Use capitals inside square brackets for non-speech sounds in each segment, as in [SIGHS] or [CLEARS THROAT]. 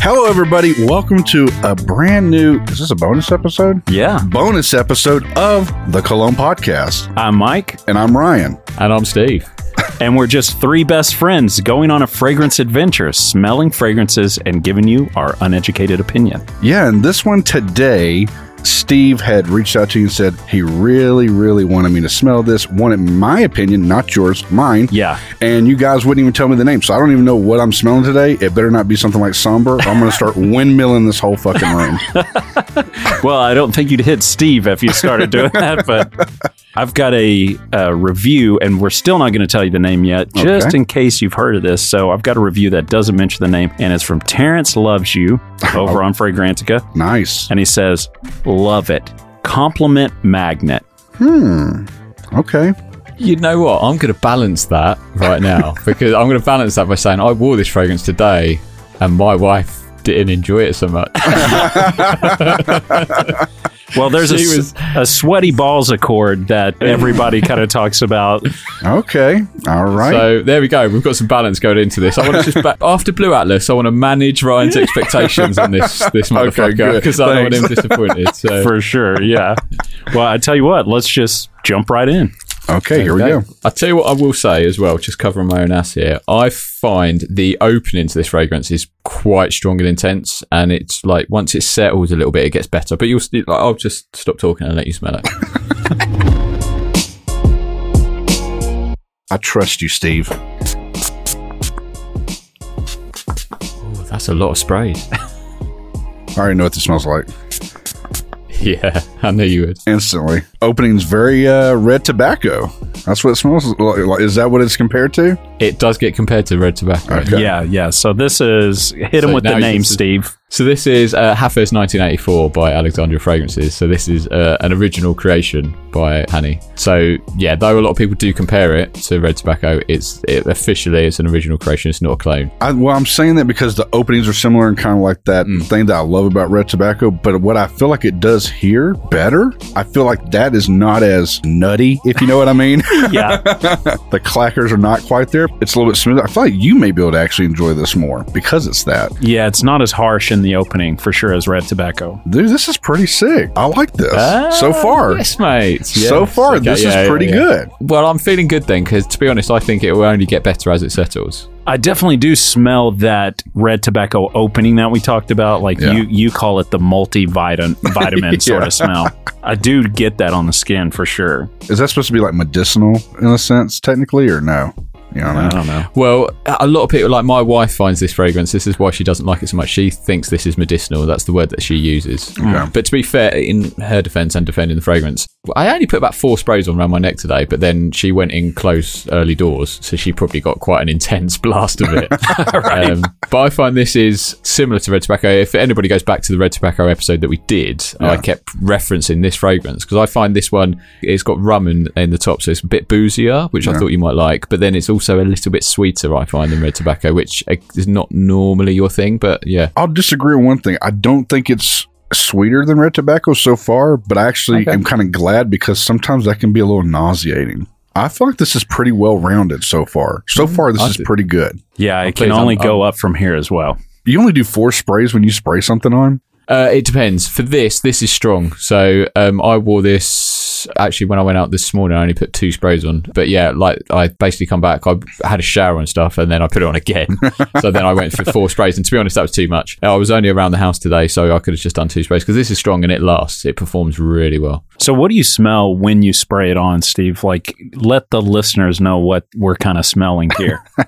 Hello, everybody. Welcome to a brand new. Is this a bonus episode? Yeah. Bonus episode of the Cologne Podcast. I'm Mike, And I'm Ryan. And I'm Steve. [LAUGHS] and we're just three best friends going on a fragrance adventure, smelling fragrances and giving you our uneducated opinion. Yeah, and this one today, Steve had reached out to you and said he really, really wanted me to smell this. Wanted my opinion, not yours, mine. Yeah. And you guys wouldn't even tell me the name, so I don't even know what I'm smelling today. It better not be something like somber. I'm going to start [LAUGHS] windmilling this whole fucking room. [LAUGHS] Well, I don't think you'd hit Steve if you started doing [LAUGHS] that, but I've got a, uh review, and we're still not going to tell you the name yet, just Okay. in case you've heard of this. So I've got a review that doesn't mention the name, and it's from Terrence Loves You over on Fragrantica. nice. And he says, Love it. Compliment magnet. Hmm. Okay. You know what? I'm going to balance that right now [LAUGHS] because I'm going to balance that by saying I wore this fragrance today and my wife didn't enjoy it so much. [LAUGHS] [LAUGHS] Well, there's a, was- a sweaty balls accord that [LAUGHS] everybody kind of talks about. Okay. All right. So there we go. We've got some balance going into this. I want to just ba- after Blue Atlas, I want to manage Ryan's expectations on this this motherfucker good. because I don't want him disappointed. So For sure, yeah. Well, I tell you what, let's just jump right in. Okay, here we Okay. go. I'll tell you what I will say as well, just covering my own ass here. I find the opening to this fragrance is quite strong and intense, and it's like once it settles a little bit, it gets better. But you'll, like, I'll just stop talking and let you smell it. [LAUGHS] I trust you, Steve. Ooh, that's a lot of spray. [LAUGHS] I already know what this smells like [LAUGHS] yeah, I knew you would. instantly. Opening's very uh, red tobacco. That's what it smells like. Is that what it's compared to? It does get compared to red tobacco. Okay. Yeah, yeah. So this is hit him So with the name, just- Steve. So this is uh, Hafez 1984 by Alexandria Fragrances. So this is uh, an original creation by Hanny. So yeah, though a lot of people do compare it to red tobacco, it's it, officially it's an original creation. It's not a clone. I, well, I'm saying that because the openings are similar and kind of like that thing that I love about red tobacco. But what I feel like it does here better, I feel like that is not as nutty, if you know what I mean. [LAUGHS] Yeah. [LAUGHS] the clackers are not quite there. It's a little bit smoother. I feel like you may be able to actually enjoy this more because it's that. yeah, it's not as harsh in the opening for sure as red tobacco. Dude, this is pretty sick. I like this so Ah, far. yes, mate. So far, Okay, this yeah, is yeah, pretty yeah. good. Well, I'm feeling good then, because to be honest, I think it will only get better as it settles. I definitely do smell that red tobacco opening that we talked about. Like Yeah. you, you call it the multivitamin [LAUGHS] vitamin sort of smell. I do get that on the skin for sure. Is that supposed to be like medicinal in a sense, technically, or no? You know what I I don't know. Well, a lot of people, like my wife, finds this fragrance. This is why she doesn't like it so much. She thinks this is medicinal. That's the word that she uses. Okay. But to be fair, in her defense and defending the fragrance, I only put about four sprays on around my neck today. But then she went in close early doors, so she probably got quite an intense [LAUGHS] blast of it. [LAUGHS] um, but I find this is similar to red tobacco. If anybody goes back to the red tobacco episode that we did, I kept referencing this fragrance because I find this one it's got rum in, in the top, so it's a bit boozier, which I thought you might like. But then it's also a little bit sweeter, I find, than red tobacco, which uh, is not normally your thing. But yeah, I'll disagree on one thing. I don't think it's sweeter than red tobacco so far, but I actually Okay. am kind of glad because sometimes that can be a little nauseating. I feel like this is pretty well rounded so far. So far, this I is do. pretty good. Yeah, it please, can only I'm- go up from here as well. You only do four sprays when you spray something on. Uh, it depends. For this, this is strong. So um, I wore this actually when I went out this morning. I only put two sprays on. But yeah, like I basically come back. I had a shower and stuff, and then I put it on again. [LAUGHS] so then I went for four sprays. And to be honest, that was too much. I was only around the house today, so I could have just done two sprays because this is strong and it lasts. It performs really well. So, what do you smell when you spray it on, Steve? Like, let the listeners know what we're kind of smelling here. [LAUGHS]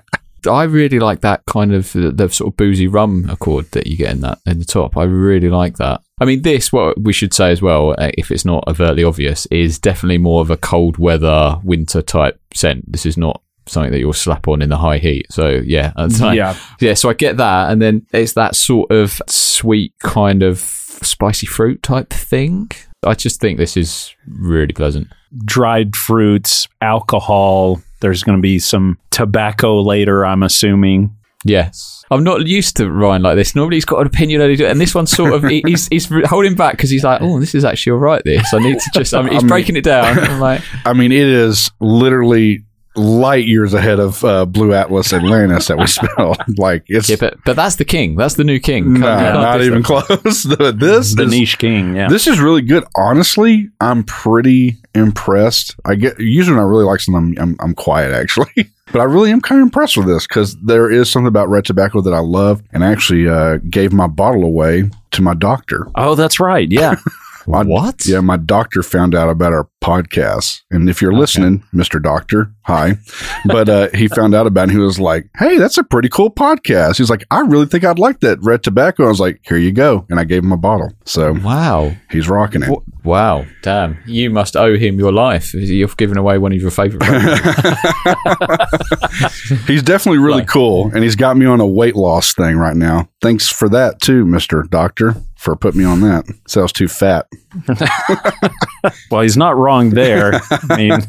I really like that kind of the, the sort of boozy rum accord that you get in that in the top. I really like that. I mean, this what we should say as well, uh, if it's not overtly obvious, is definitely more of a cold weather winter type scent. This is not something that you'll slap on in the high heat. So yeah, [LAUGHS] like- yeah. yeah. So I get that, and then it's that sort of sweet kind of spicy fruit type thing. I just think this is really pleasant. Dried fruits, alcohol. There's going to be some tobacco later, I'm assuming. Yes. I'm not used to Ryan like this. Normally he's got an opinion and, he do- and this one's sort of he's he's holding back because he's like, oh, this is actually all right. This I need to just. I mean, he's [LAUGHS] I mean- breaking it down. I'm like, [LAUGHS] I mean, it is literally light years ahead of uh, Blue Atlas Atlantis that we [LAUGHS] smelled. like it's Yeah, but, but that's the king. That's the new king. nah, Can't- can't not diss even close. [LAUGHS] The- this The is, niche king. Yeah. This is really good. Honestly, I'm pretty impressed. I get usually when I really like something, I'm, I'm quiet actually, [LAUGHS] but I really am kind of impressed with this because there is something about red tobacco that I love, and I actually uh, gave my bottle away to my doctor. oh, that's right. Yeah. My- What? Yeah, my doctor found out about our podcast, and if you're listening, Mister Doctor, hi. But uh, he found out about it. and He was like, "Hey, that's a pretty cool podcast." He's like, "I really think I'd like that red tobacco." I was like, "Here you go," and I gave him a bottle. So Wow. he's rocking it. Wow. Damn. You must owe him your life. You've given away one of your favorite. [LAUGHS] [LAUGHS] He's definitely really Like- cool, and he's got me on a weight loss thing right now. Thanks for that too, Mister Doctor, for putting me on that. So I was too fat. [LAUGHS] well, he's not wrong there. I mean,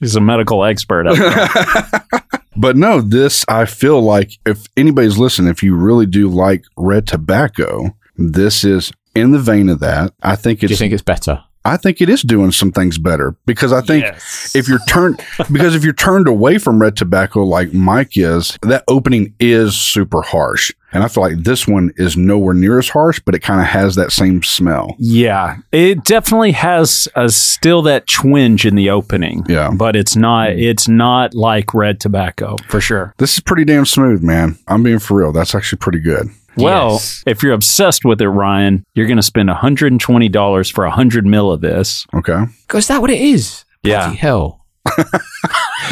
he's a medical expert. Up there. [LAUGHS] But no, this I feel like if anybody's listening, if you really do like red tobacco, this is in the vein of that. I think Do it's you think it's better? I think it is doing some things better because I think Yes. if you're turned because if you're turned away from red tobacco like Mike is, that opening is super harsh. And I feel like this one is nowhere near as harsh, but it kind of has that same smell. Yeah, it definitely has a, still that twinge in the opening. Yeah. but it's not. It's not like red tobacco for sure. This is pretty damn smooth, man. I'm being for real. That's actually pretty good. Well, Yes. if you're obsessed with it, Ryan, you're going to spend $120 for 100 mil of this. Okay. Because Is that what it is? Yeah. Bloody hell. [LAUGHS]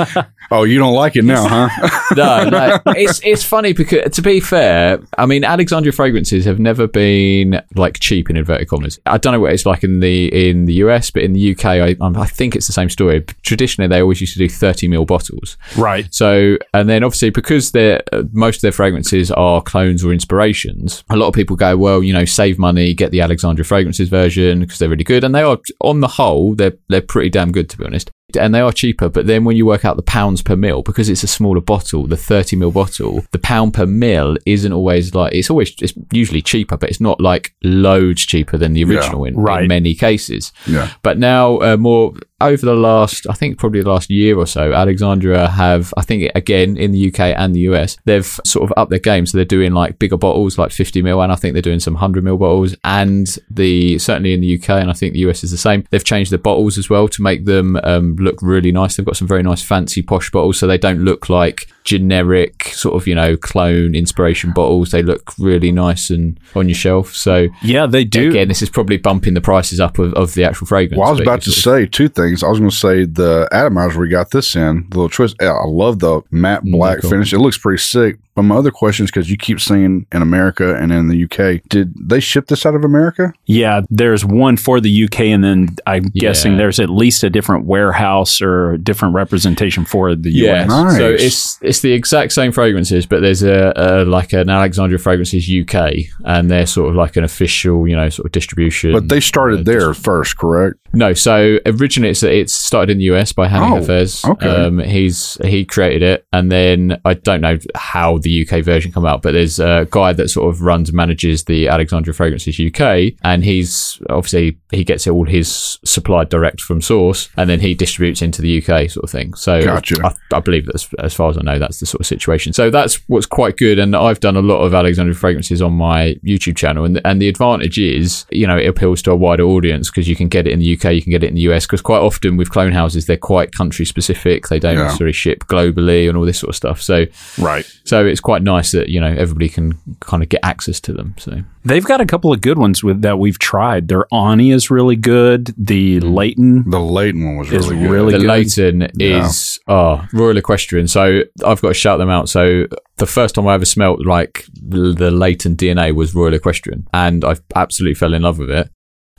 [LAUGHS] Oh, you don't like it now, huh? [LAUGHS] no, no. [LAUGHS] It's it's funny because to be fair, I mean Alexandria fragrances have never been like cheap in inverted commas. I don't know what it's like in the in the US, but in the UK, I, I think it's the same story. Traditionally, they always used to do thirty ml bottles. Right. So, and then obviously because they're uh, most of their fragrances are clones or inspirations, a lot of people go, well, you know, save money, get the Alexandria fragrances version because they're really good, and they are on the whole they're they're pretty damn good to be honest. And they are cheaper, but then when you work out the pounds per mil, because it's a smaller bottle, the 30 mil bottle, the pound per mil isn't always like, it's always, it's usually cheaper, but it's not like loads cheaper than the original in, right. in many cases. yeah. But now, uh, more over the last, I think probably the last year or so, Alexandria have, I think again in the UK and the US, they've sort of upped their game. So they're doing like bigger bottles, like 50 mil, and I think they're doing some 100 mil bottles. And the certainly in the UK and I think the US is the same. They've changed their bottles as well to make them um, look really nice. They've got some very nice fancy posh bottles, so they don't look like generic sort of you know clone inspiration bottles. They look really nice and on your shelf. So Yeah, they do. again, this is probably bumping the prices up of, of the actual fragrance. Well, I was about to say two things. I was going to say the atomizer we got this in, the little twist. I love the matte black Mm, cool. finish. It looks pretty sick. But my other question is because you keep saying in America and in the UK, did they ship this out of America? Yeah, there's one for the UK, and then I'm guessing there's at least a different warehouse or a different representation for the Yeah, US. Nice. so it's it's the exact same fragrances, but there's a, a like an Alexandria Fragrances UK, and they're sort of like an official, you know, sort of distribution. But they started uh, there first, correct? No, so originally it's it's started in the US by Hanning Oh, Affairs. okay. Um, he's he created it, and then I don't know how the UK version come out, but there's a guy that sort of runs and manages the Alexandria Fragrances UK, and he's obviously he gets all his supplied direct from source, and then he distributes into the UK sort of thing. So Gotcha. I, I believe that's as far as I know, that's the sort of situation. So that's what's quite good, and I've done a lot of Alexandria fragrances on my YouTube channel, and and the advantage is, you know, it appeals to a wider audience because you can get it in the UK, you can get it in the US, because quite often with clone houses they're quite country specific, they don't Yeah. necessarily ship globally and all this sort of stuff. So Right. so it's quite nice that you know everybody can kind of get access to them. So They've got a couple of good ones with that we've tried. Their Ani is really good. The Layton The Layton one was Is really good. really the good. Layton Yeah. is oh Royal Equestrian. So I've got to shout them out. So the first time I ever smelt like the the Layton DNA was Royal Equestrian, and I absolutely fell in love with it.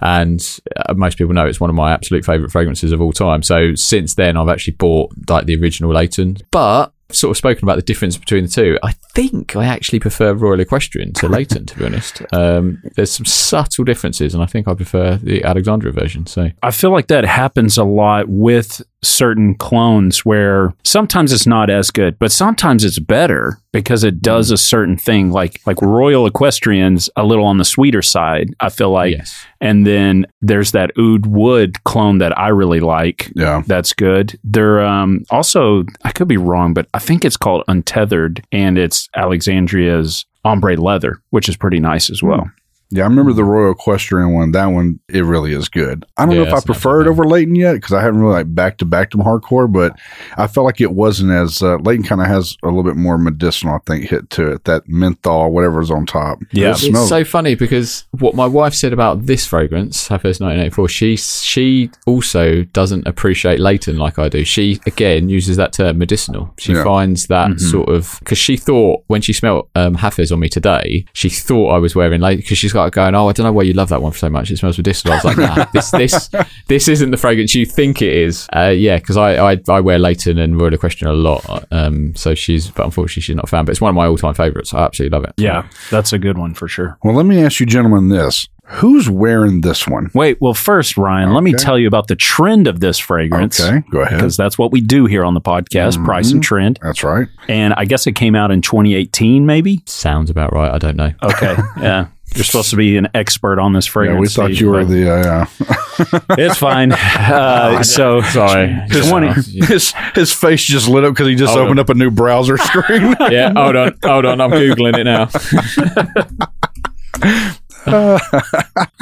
And uh, most people know it's one of my absolute favorite fragrances of all time. So since then, I've actually bought like the original Layton, but. I've Sort of spoken about the difference between the two. I think I actually prefer Royal Equestrian to [LAUGHS] Layton, to be honest. Um, there's some subtle differences, and I think I prefer the Alexandria version. So I feel like that happens a lot with certain clones where sometimes it's not as good, but sometimes it's better because it does Mm. a certain thing. Like like Royal Equestrian's a little on the sweeter side. I feel like, yes. and then there's that Oud Wood clone that I really like. Yeah. That's good. They're um, also, I could be wrong, but I think it's called Untethered and it's Alexandria's ombre leather, which is pretty nice as well. Yeah, I remember the Royal Equestrian one. That one, it really is good. I don't Yeah, know if I prefer it over Layton yet because I haven't really like back to back them hardcore, but I felt like it wasn't as uh, Layton kind of has a little bit more medicinal, I think, hit to it. That menthol, whatever's on top. Yeah. it It's so funny because what my wife said about this fragrance, Hafez 1984, she she also doesn't appreciate Layton like I do. She again uses that term medicinal. She Yeah. finds that sort of because she thought when she smelt um, Hafez on me today, she thought I was wearing Layton because she's got going. Oh, I don't know why you love that one so much. It smells medicinal. I was like, nah, this this [LAUGHS] this isn't the fragrance you think it is. Uh, yeah, because I, I I wear Layton and Royal Equestrian a lot. Um, so she's but unfortunately she's not a fan. But it's one of my all time favorites. I absolutely love it. Yeah, that's a good one for sure. well, let me ask you, gentlemen, this: Who's wearing this one? Wait, well, first, Ryan, let me tell you about the trend of this fragrance. Okay, go ahead. Because that's what we do here on the podcast, price and trend. That's right. And I guess it came out in 2018, maybe. Sounds about right. I don't know. Okay. [LAUGHS] yeah. You're supposed to be an expert on this fragrance. Yeah, fragrance. we thought Steve, you were the. Uh, yeah. [LAUGHS] It's fine. Uh, [LAUGHS] so Sorry. [LAUGHS] his, 20 his his face just lit up because he just Hold opened up a new browser screen. yeah, hold on, hold on. I'm googling it now.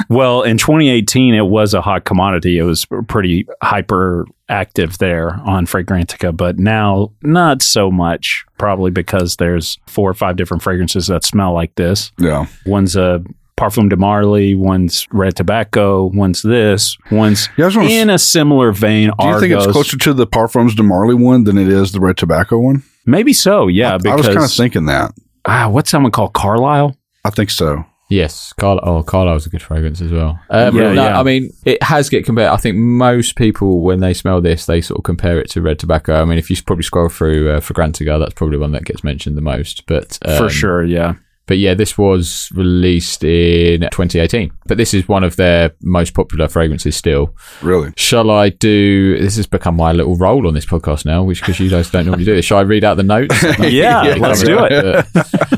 Well, in 2018, it was a hot commodity. It was pretty hyper active there on Fragrantica, but now not so much. Probably because there's four or five different fragrances that smell like this. yeah, One's a Parfum de Marly, one's red tobacco, one's this, one's Yeah, I was gonna s- in a similar vein. Do you think it's closer to the Parfums de Marly one than it is the red tobacco one? Maybe so. Yeah, I because was kind of thinking that. ah, what's someone called Carlisle? I think so. Yes, Carl. Oh, Carlisle's a good fragrance as well. Um, Yeah, no, yeah. I mean, it has get compared. I think most people, when they smell this, they sort of compare it to red tobacco. I mean, if you probably scroll through uh, Fragrantica, that's probably one that gets mentioned the most. But um, For sure. Yeah. But yeah, this was released in 2018. But this is one of their most popular fragrances still. Really? Shall I do? This has become my little role on this podcast now, which because you guys don't normally do this. Shall I read out the notes? [LAUGHS] Yeah, let's do it.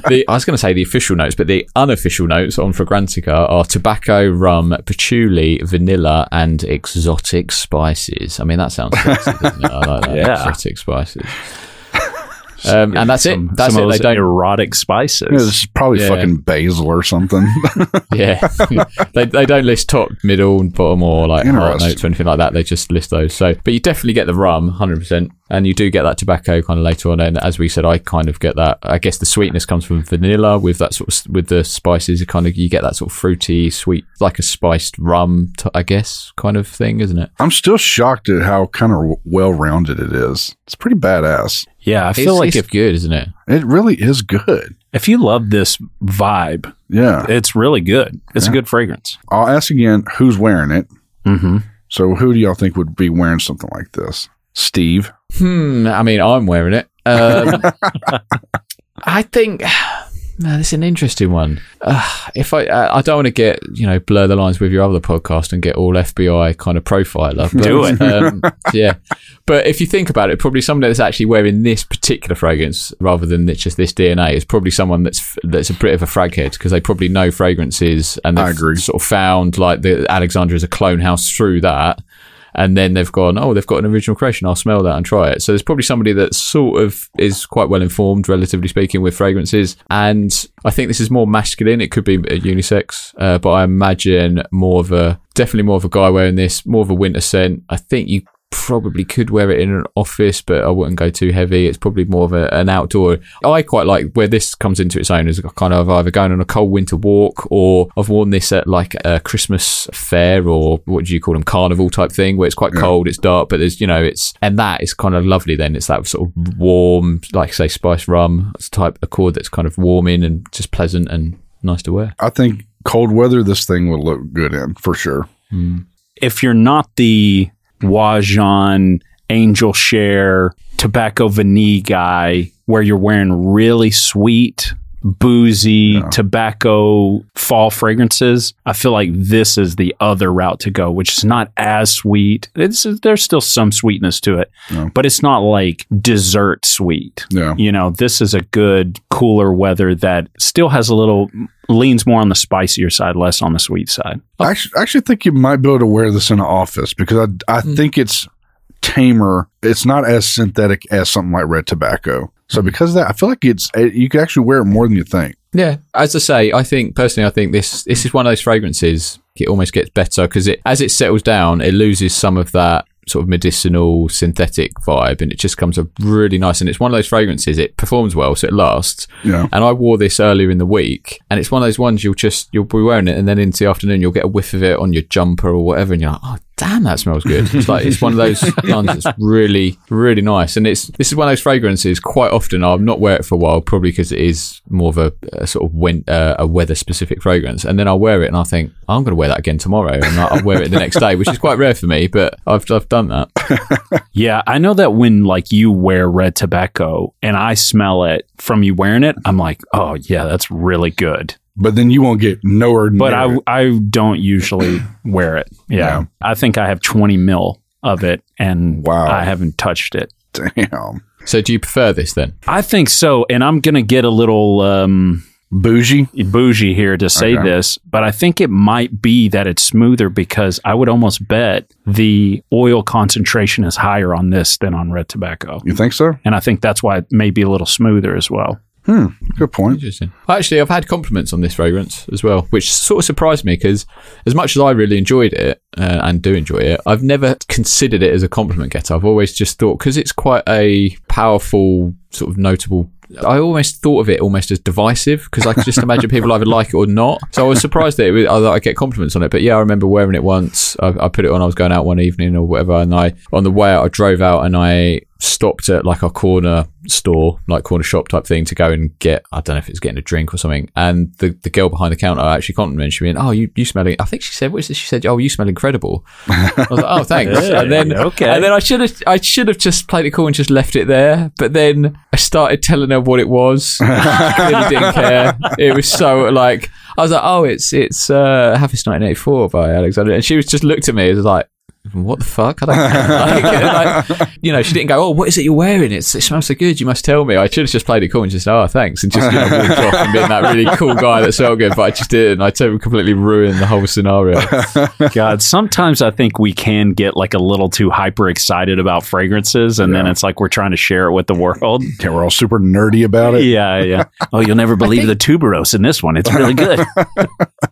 The, I was going to say the official notes, but the unofficial notes on Fragrantica are tobacco, rum, patchouli, vanilla, and exotic spices. I mean, that sounds sexy, doesn't it? I like that. [LAUGHS] Yeah. Exotic spices. Um, and that's Some, it. That's some it. of They those don't. erotic spices. Yeah, this is probably Yeah. fucking basil or something. [LAUGHS] Yeah, [LAUGHS] they, they don't list top, middle, and bottom or like heart notes or anything like that. They just list those. So, but you definitely get the rum, hundred percent, and you do get that tobacco kind of later on. And as we said, I kind of get that. I guess the sweetness comes from vanilla with that sort of with the spices. You kind of you get that sort of fruity, sweet, like a spiced rum, t- I guess, kind of thing, isn't it? I'm still shocked at how kind of well rounded it is. It's pretty badass. yeah, I feel It's, like it's good, isn't it? It really is good. if you love this vibe, Yeah. it's really good. It's a good fragrance. I'll ask again who's wearing it. Mm-hmm. So who do y'all think would be wearing something like this? Steve. Hmm. I mean, I'm wearing it. Um, [LAUGHS] I think. [SIGHS] No, this is an interesting one. Uh, if I, uh, I don't want to get you know blur the lines with your other podcast and get all FBI kind of profiler. But, Do it. Um, [LAUGHS] yeah, but if you think about it, probably someone that's actually wearing this particular fragrance rather than it's just this DNA is probably someone that's that's a bit of a frag head because they probably know fragrances and they've sort of found like the Alexandra is a clone house through that and then they've gone, oh, they've got an original creation. I'll smell that and try it. So there's probably somebody that sort of is quite well informed, relatively speaking, with fragrances. And I think this is more masculine. It could be unisex, uh, but I imagine more of a definitely more of a guy wearing this, more of a winter scent. I think you probably could wear it in an office, but I wouldn't go too heavy. It's probably more of a, an outdoor. I quite like where this comes into its own is kind of either going on a cold winter walk or I've worn this at like a Christmas fair or what do you call them, carnival type thing where it's quite cold, it's dark, but there's, you know, it's, and that is kind of lovely then. It's that sort of warm, like say spice rum it's type accord that's kind of warming and just pleasant and nice to wear. I think cold weather this thing will look good in for sure. Hmm. If you're not the Wajan Angel Share Tobacco Vanille guy, where you're wearing really sweet boozy tobacco fall fragrances, I feel like this is the other route to go, which is not as sweet. It's there's still some sweetness to it, Yeah. but it's not like dessert sweet. Yeah. You know, this is a good cooler weather that still has a little leans more on the spicier side, less on the sweet side. I actually, I actually think you might be able to wear this in an office because I, I mm. think it's tamer. It's not as synthetic as something like red tobacco. So because of that, I feel like it's eh, you could actually wear it more than you think. Yeah, as I say, I think personally, I think this this is one of those fragrances. It almost gets better because it as it settles down, it loses some of that sort of medicinal synthetic vibe, and it just comes up really nice. And it's one of those fragrances. It performs well, so it lasts. Yeah. And I wore this earlier in the week, and it's one of those ones you'll just you'll be wearing it, and then into the afternoon you'll get a whiff of it on your jumper or whatever, and you're like, oh damn, that smells good. It's like it's one of those [LAUGHS] ones that's really really nice, and it's this is one of those fragrances. Quite often I'll not wear it for a while, probably because it is more of a, a sort of win, uh, a weather specific fragrance, and then I'll wear it and I think I'm going to wear that again tomorrow, and I'll I'll wear it the next day, which is quite rare for me, but I've I've done that. [LAUGHS] Yeah, I know that when like you wear red tobacco and I smell it from you wearing it, I'm like, oh yeah, that's really good. But then you won't get nowhere near But I it. I don't usually [CLEARS THROAT] wear it. Yeah. Yeah. I think I have 20 mil of it and Wow. I haven't touched it. Damn. So do you prefer this then? I think so, and I'm gonna get a little um, Bougie. bougie here to say Okay. this, but I think it might be that it's smoother because I would almost bet the oil concentration is higher on this than on red tobacco, You think so? and I think that's why it may be a little smoother as well. Hmm. Good point. Interesting. Actually, I've had compliments on this fragrance as well, which sort of surprised me because as much as I really enjoyed it uh, and do enjoy it, I've never considered it as a compliment getter. I've always just thought because it's quite a powerful, sort of notable. I almost thought of it almost as divisive because I could just imagine people either like it or not. So I was surprised that, was, that I get compliments on it. But yeah, I remember wearing it once. I, I put it on. I was going out one evening or whatever, and I on the way out I drove out and I stopped at like a corner store, like corner shop type thing, to go and get. I don't know if it's getting a drink or something. And the, the girl behind the counter actually complimented me. And, oh, you you smell. I think she said, what is this? She said, oh, you smell incredible. I was like, oh, thanks. [LAUGHS] and then okay. and then I should have I should have just played it cool and just left it there. But then I started telling her what it was. [LAUGHS] She clearly didn't care. It was so like I was like, oh, it's it's uh, Happy's 1984 by Alexander, and she was just looked at me as like. What the fuck? I don't like, like, you know, she didn't go, Oh, what is it you're wearing? It's, it smells so good. You must tell me. I should have just played it cool and just, Oh, thanks. And just, you know, walked off and being that really cool guy that smelled good. But I just didn't. I totally completely ruined the whole scenario. [LAUGHS] God, sometimes I think we can get like a little too hyper excited about fragrances, and then it's like we're trying to share it with the world. Yeah, we're all super nerdy about it. Yeah, yeah. Oh, you'll never [LAUGHS] believe the tuberose in this one. It's really good. [LAUGHS]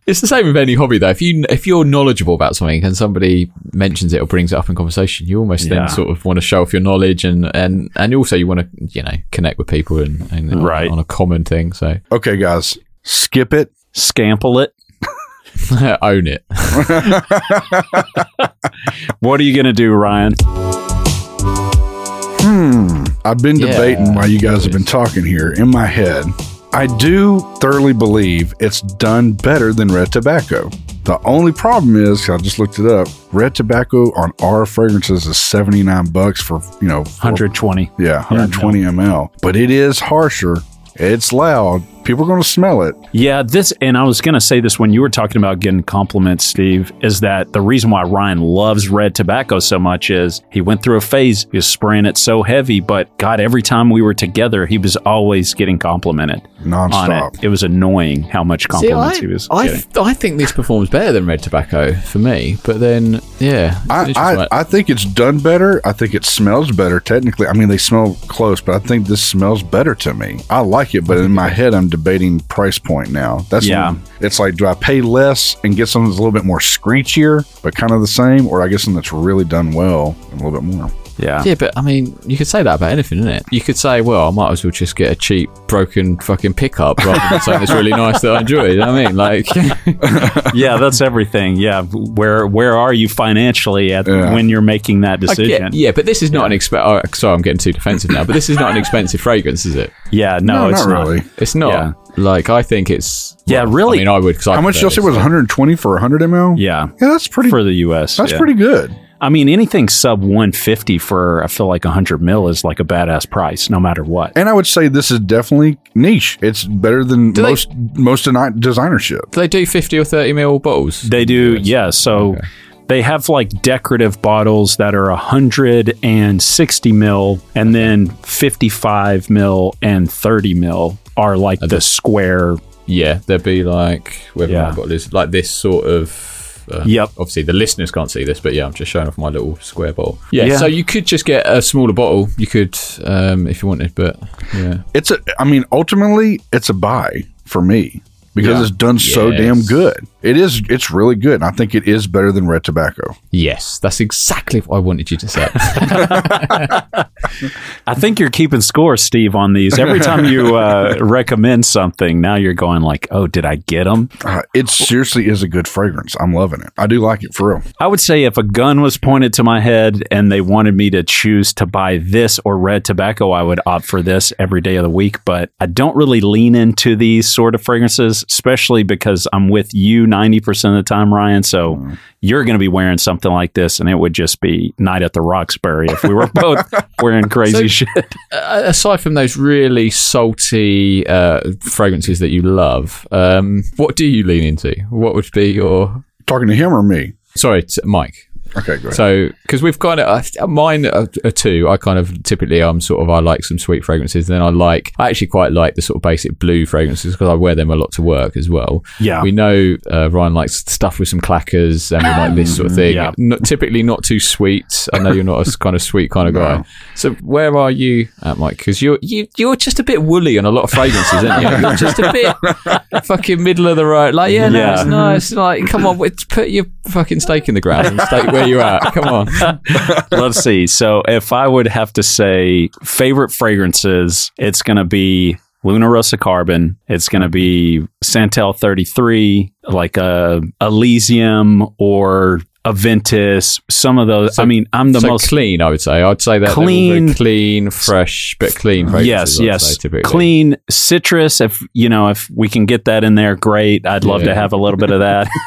It's the same with any hobby, though. If you if you're knowledgeable about something and somebody mentions it or brings it up in conversation, you almost Yeah. then sort of want to show off your knowledge and and and also you want to you know connect with people and, and on- Right. on, a common thing. So Okay, guys, skip it. Scample it. [LAUGHS] [LAUGHS] own it. [LAUGHS] What are you going to do, Ryan? Hmm. I've been Yeah. debating while you guys have been talking here in my head. I do thoroughly believe it's done better than red tobacco. The only problem is, I just looked it up. Red tobacco on our fragrances is seventy nine bucks for you know, four- 120. yeah, 120 ml. But it is harsher. It's loud. People are going to smell it. Yeah, this, and I was going to say this when you were talking about getting compliments, Steve, is that the reason why Ryan loves red tobacco so much is he went through a phase, he was spraying it so heavy, but God, every time we were together, he was always getting complimented on Nonstop. it. It was annoying how much compliments See, he was I, getting. I, I think this performs better than red tobacco for me. But then, yeah, I, I, like- I think it's done better. I think it smells better technically. I mean, they smell close, but I think this smells better to me. I like it, but in my head, I'm debating price point now. That's Yeah. It's like, do I pay less and get something that's a little bit more screechier, but kind of the same, or I get something that's really done well and a little bit more? Yeah. Yeah, but I mean, you could say that about anything, isn't it? You could say, well, I might as well just get a cheap, broken fucking pickup rather than [LAUGHS] something that's really nice that I enjoy. You know what I mean? Like, [LAUGHS] [LAUGHS] yeah, that's everything. Yeah, where where are you financially at Yeah. when you're making that I get- decision? yeah, but this is not an expensive. Oh, sorry, I'm getting too defensive now. But this is not an expensive fragrance, is it? Yeah, no, it's not not. really. It's not. Yeah. Like, I think it's. Yeah, well, really- I mean, I would. Cause I How much prefer y'all say this. was 120 for 100 ml? Yeah, Yeah, that's pretty. for the U.S. that's yeah. pretty good. I mean, anything sub 150 for I feel like 100 mil is like a badass price, no matter what. And I would say this is definitely niche. It's better than they- most most deni- designer shit. Do they do 50 or 30 mil bottles? They do, yeah. So they have like decorative bottles that are 160 mil, and then 55 mil and 30 mil are like the square. Yeah, they'd be like, whether Yeah. my bottle is like this sort of. Uh, Yep. Obviously, the listeners can't see this, but yeah, I'm just showing off my little square bottle. Yeah, Yeah. so you could just get a smaller bottle. You could, um, if you wanted, but yeah. It's a. I mean, ultimately, it's a buy for me because Yeah. it's done so Yes. damn good. It is. It's really good. And I think it is better than red tobacco. Yes, that's exactly what I wanted you to say. [LAUGHS] I think you're keeping score, Steve, on these. Every time you uh, [LAUGHS] recommend something, now you're going like, "Oh, did I get them?" Uh, it seriously is a good fragrance. I'm loving it. I do like it for real. I would say if a gun was pointed to my head and they wanted me to choose to buy this or red tobacco, I would opt for this every day of the week. But I don't really lean into these sort of fragrances, especially because I'm with you 90% of the time, Ryan. So you're going to be wearing something like this, and it would just be night at the Roxbury if we were [LAUGHS] both wearing crazy So- shit. [LAUGHS] Uh, aside from those really salty uh, fragrances that you love, um, what do you lean into? What would be your. Talking to him or me? Sorry, t- Mike. Okay, ahead. So, because we've kind of uh, mine are, are two. I kind of typically I'm sort of I like some sweet fragrances. Then I like I actually quite like the sort of basic blue fragrances because I wear them a lot to work as well. Yeah. we know uh, Ryan likes stuff with some clackers and we like this sort of thing. Yeah. Not, typically not too sweet. I know you're not a kind of sweet kind of guy. No. So where are you at, Mike? Because you're you you're just a bit woolly on a lot of fragrances, aren't you? [LAUGHS] You're just a bit fucking middle of the road. Like yeah, no, Yeah. it's nice. Like come on, put your fucking stake in the ground and stake [LAUGHS] where you're at. Come on. [LAUGHS] Let's see. So if I would have to say favorite fragrances, it's going to be Luna Rossa Carbon. It's going to be Santal 33, like a Elysium or Aventus. Some of those. So- I mean, I'm the so most clean, I would say. I'd say that they're all very Clean. clean, fresh, but clean. Yes, yes. say. Clean citrus. If you know, if we can get that in there, great. I'd love to have a little bit of that. [LAUGHS]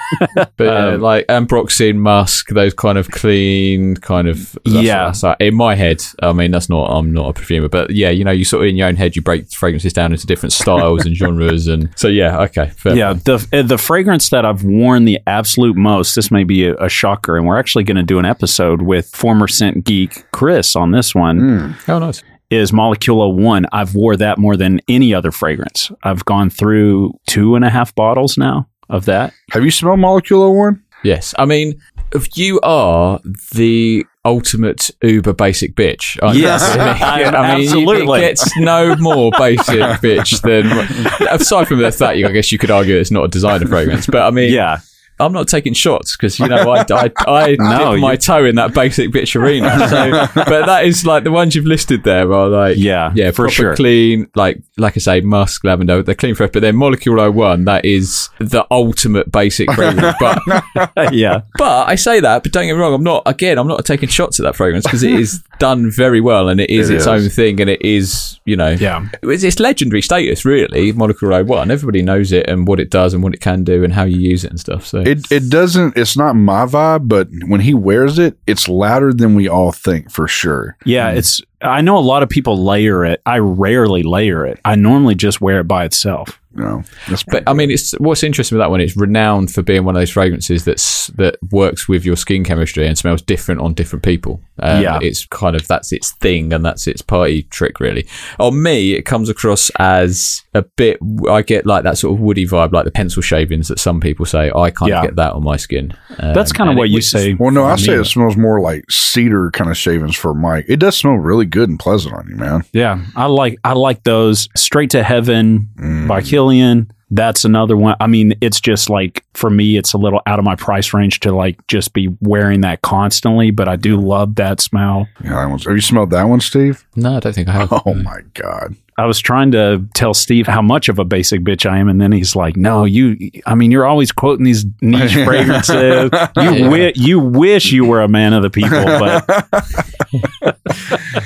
But yeah, Um, like ambroxine, musk, those kind of clean, kind of. That's Yeah. That's like, in my head, I mean, that's not. I'm not a perfumer, but yeah, you know, you sort of in your own head, you break fragrances down into different styles and genres, and [LAUGHS] so yeah, okay, fair. yeah, the uh, the fragrance that I've worn the absolute most. This may be a, a shocker, and we're actually going to do an episode with former scent geek Chris on this one. Mm. Oh, nice. Is Molecule 01? I've wore that more than any other fragrance. I've gone through two and a half bottles now of that. Have you smelled Molecule 01? Yes, I mean, if you are the ultimate uber basic bitch. aren't? Yes, I- [LAUGHS] I mean, [LAUGHS] absolutely. it gets no more basic [LAUGHS] bitch than. Aside from the fact, I guess you could argue it's not a designer fragrance, but I mean, Yeah, I'm not taking shots because you know I I, I [LAUGHS] No, dip my toe in that basic bitch arena. So, [LAUGHS] but that is like the ones you've listed there are like yeah, yeah, for sure. clean, like like I say, musk, lavender. They're clean fresh, but then Molecule 01, that is the ultimate basic fragrance. [LAUGHS] but yeah, but I say that, but don't get me wrong. I'm not again. I'm not taking shots at that fragrance because it is done very well and it is It its is. own thing and it is you know yeah. it's, it's legendary status really. Molecule 01. Everybody knows it and what it does and what it can do and how you use it and stuff. So It it doesn't. It's not my vibe, but when he wears it, it's louder than we all think for sure. Yeah, hmm. it's. I know a lot of people layer it. I rarely layer it. I normally just wear it by itself. You know, that's But I mean, it's what's interesting about that one. It's renowned for being one of those fragrances that's that works with your skin chemistry and smells different on different people. Um, Yeah. it's kind of that's its thing and that's its party trick, really. On me, it comes across as a bit. I get like that sort of woody vibe, like the pencil shavings that some people say. I can't Yeah. get that on my skin. Um, That's kind of what it- you say. well, no, I say me. it smells more like cedar kind of shavings for Mike. It does smell really good and pleasant on you, man. Yeah, I like I like those. Straight to Heaven Mm. by Kilian. That's another one. I mean, it's just like for me, it's a little out of my price range to like just be wearing that constantly. But I do love that smell. Yeah, that one's, have you smelled that one, Steve? No, I don't think I have. [LAUGHS] Oh my god, I was trying to tell Steve how much of a basic bitch I am, and then he's like, "No, you. I mean, you're always quoting these niche [LAUGHS] fragrances. You Yeah. wi- you wish you were a man of the people, but [LAUGHS]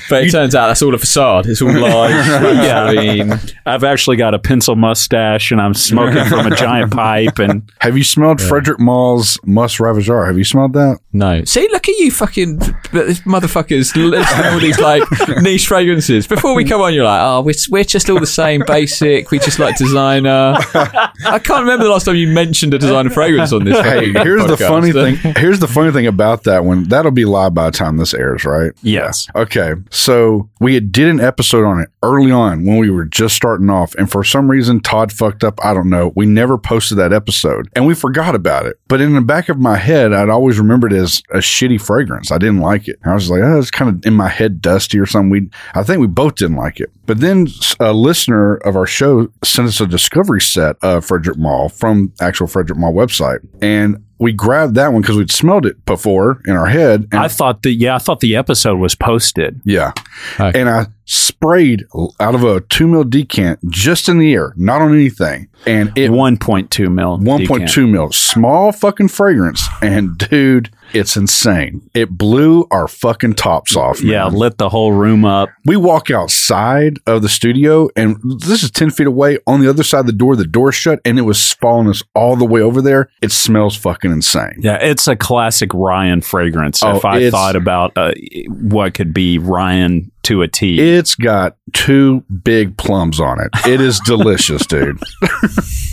But it turns out that's all a facade. It's all [LAUGHS] lies. Yeah. I mean, I've actually got a pencil mustache, and I'm smoking from a giant pipe, and Have you smelled Frederic Malle's Musc Ravageur? Have you smelled that? no. See, look at you, fucking this motherfuckers. listing all these like niche fragrances. Before we come on, you're like, oh, we're, we're just all the same, [LAUGHS] basic. We just like designer. I can't remember the last time you mentioned a designer fragrance on this. Hey, fucking here's the funny thing. Here's the funny thing about that one. That'll be live by the time this airs, right? yes, Okay, so we did an episode on it early on when we were just starting off, and for some reason Todd fucked up. I don't know. We never posted that episode, and we forgot about it. But in the back of my head, I'd always remembered it as a shitty fragrance. I didn't like it. I was like, oh, it's kind of in my head dusty or something. We, I think we both didn't like it. But then a listener of our show sent us a discovery set of Frederic Malle from actual Frederic Malle website, and we grabbed that one because we'd smelled it before in our head. And I thought that. Yeah, I thought the episode was posted. yeah. Okay. And I sprayed out of a two mil decant just in the air, not on anything. And it One point two mil. 1.2 mil, small fucking fragrance. And dude, it's insane. It blew our fucking tops off. Man. Yeah, lit the whole room up. We walk outside of the studio, and this is 10 feet away. On the other side of the door, the door shut, and it was following us all the way over there. It smells fucking insane. Yeah, it's a classic Ryan fragrance. Oh, if I thought about uh, what could be Ryan to a T. It's got two big plums on it. It is [LAUGHS] delicious, dude.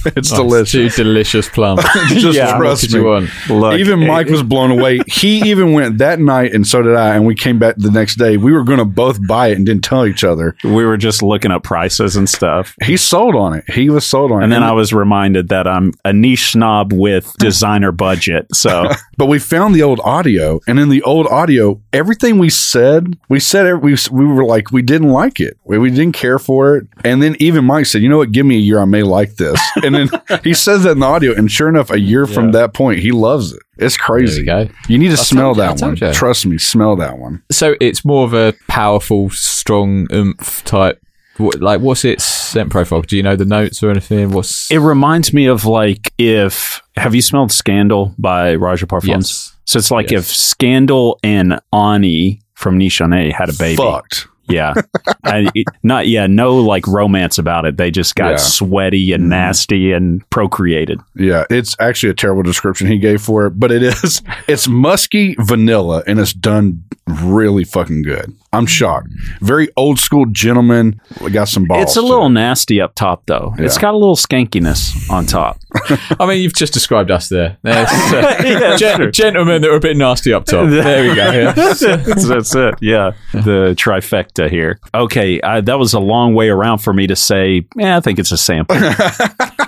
it's delicious. Two delicious plums. [LAUGHS] Just Yeah, trust me. you? Look, even Mike it- was blown away. He even went that night, and so did I. And we came back the next day. We were going to both buy it and didn't tell each other. we were just looking at prices and stuff. He sold on it. He was sold on it. And then I was reminded that I'm a niche snob with [LAUGHS] designer budget. So but we found the old audio, and in the old audio, everything we said, we said every- we we were like we didn't like it. We, we didn't care for it. And then even Mike said, "You know what? Give me a year, I may like this." [LAUGHS] And then he says that in the audio, and sure enough, a year from that point, he loves it. It's crazy. we go. You need to smell told you, that one. you. Trust me, smell that one. So it's more of a powerful, strong oomph type. Like, what's its scent profile? Do you know the notes or anything? What's it reminds me of like if have you smelled Scandal by Roger Parfums? yes? So it's like Yes. if Scandal and Ani from Nishane had a baby. Fucked. Yeah. [LAUGHS] I, not yeah, no like romance about it. They just got Yeah. sweaty and Mhm. nasty and procreated. Yeah, it's actually a terrible description he gave for it, but it is. [LAUGHS] It's musky vanilla, and it's done really fucking good. I'm shocked. Very old school gentleman. We got some balls. it's a little it. nasty up top though. It's got a little skankiness on top. [LAUGHS] I mean, you've just described us there. There's, [LAUGHS] uh, Yeah, gen- gentlemen that are a bit nasty up top. [LAUGHS] There we go. Yeah. that's, it. That's it. Yeah. The trifecta here. Okay. I, that was a long way around for me to say, yeah, I think it's a sample.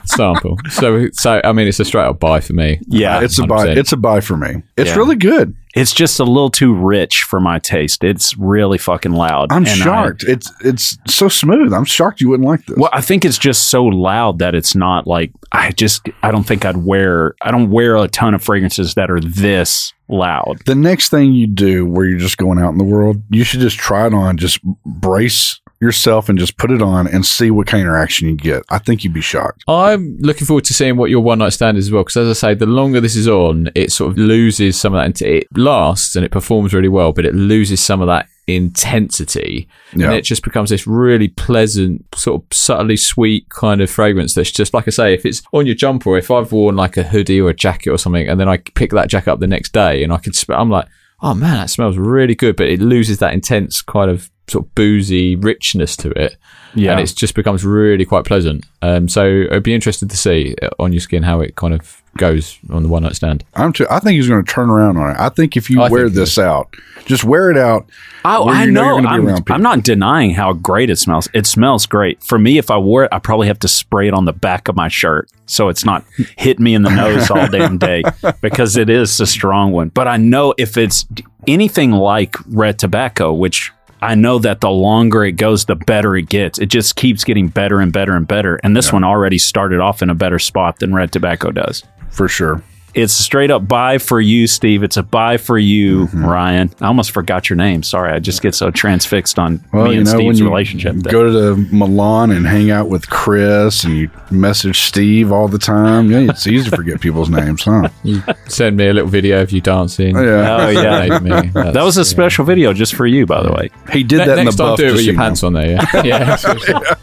Sample. So, so I mean, it's a straight up buy for me. Yeah. It's a buy. It's a buy for me. It's Yeah. really good. It's just a little too rich for my taste. It's really fucking loud. I'm And I- shocked. it's it's so smooth. I'm shocked you wouldn't like this. Well, I think it's just so loud that it's not like I just I don't think I'd wear I don't wear a ton of fragrances that are this loud. The next thing you do where you're just going out in the world, you should just try it on. Just brace yourself and just put it on and see what kind of interaction you get. I think you'd be shocked. I'm looking forward to seeing what your one night stand is as well. Because as I say, the longer this is on, it sort of loses some of that. It lasts and it performs really well, but it loses some of that intensity, Yeah. and it just becomes this really pleasant, sort of subtly sweet kind of fragrance. That's just like I say, if it's on your jumper, or if I've worn like a hoodie or a jacket or something, and then I pick that jacket up the next day, and I can, sp- I'm like, oh man, that smells really good, but it loses that intense kind of sort of boozy richness to it Yeah. and it just becomes really quite pleasant. Um, so I'd be interested to see uh, on your skin how it kind of goes on the one night stand. I'm too, I think he's going to turn around on it. I think if you I wear this out, just wear it out. Oh, I you know know. you're be I'm. I'm not denying how great it smells. It smells great. For me, if I wore it, I probably have to spray it on the back of my shirt so it's not [LAUGHS] hit me in the nose all damn day [LAUGHS] because it is a strong one. But I know if it's anything like red tobacco, which I know that the longer it goes, the better it gets. It just keeps getting better and better and better. And this one already started off in a better spot than red tobacco does. for sure. It's straight up buy for you, Steve. It's a buy for you, Mm-hmm. Ryan. I almost forgot your name. Sorry, I just get so transfixed on Well, me you and know, Steve's you relationship. that- go to the Milan and hang out with Chris and you message Steve all the time, yeah, it's easy to forget people's names, huh? [LAUGHS] You send me a little video of you dancing. Yeah. Oh yeah, Made me. That's- [LAUGHS] that was a special video just for you, by the way. He did Ne- that in the time, buff. do it with your you know. pants on there. Yeah, [LAUGHS] yeah.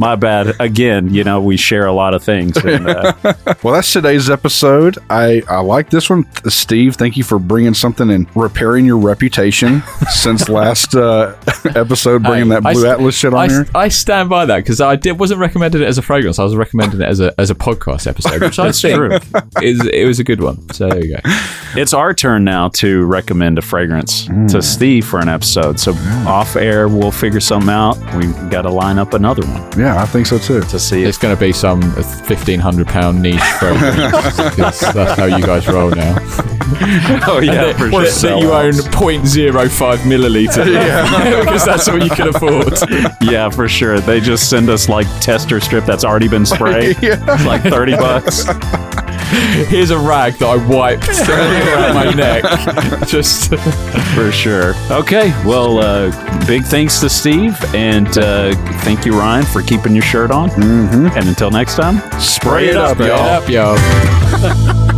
My bad. Again, you know we share a lot of things. And, uh, [LAUGHS] Well, that's today's episode. I, I like this one. Steve, thank you for bringing something and repairing your reputation since [LAUGHS] last uh, episode, bringing that Blue s- Atlas shit on I, here. I stand by that because I did, wasn't recommending it as a fragrance. I was recommending it as a as a podcast episode, which I think true. is it was a good one. So there you go. it's our turn now to recommend a fragrance to Steve for an episode. So off air, we'll figure something out. We got to line up another one Yeah, I think so too. to see It's if going to be some fifteen hundred pound niche fragrance [LAUGHS] that's how you guys roll now. Oh yeah, for Or that you own 0.05 milliliter, [LAUGHS] yeah, [LAUGHS] because that's all you can afford. Yeah, for sure. They just send us like tester strip that's already been sprayed. It's like thirty bucks. Here's a rag that I wiped [LAUGHS] around my neck. Just For sure. Okay. Well, uh, big thanks to Steve, and uh, thank you, Ryan, for keeping your shirt on. Mm-hmm. And until next time, spray it up, Spray y'all. up, y'all. [LAUGHS]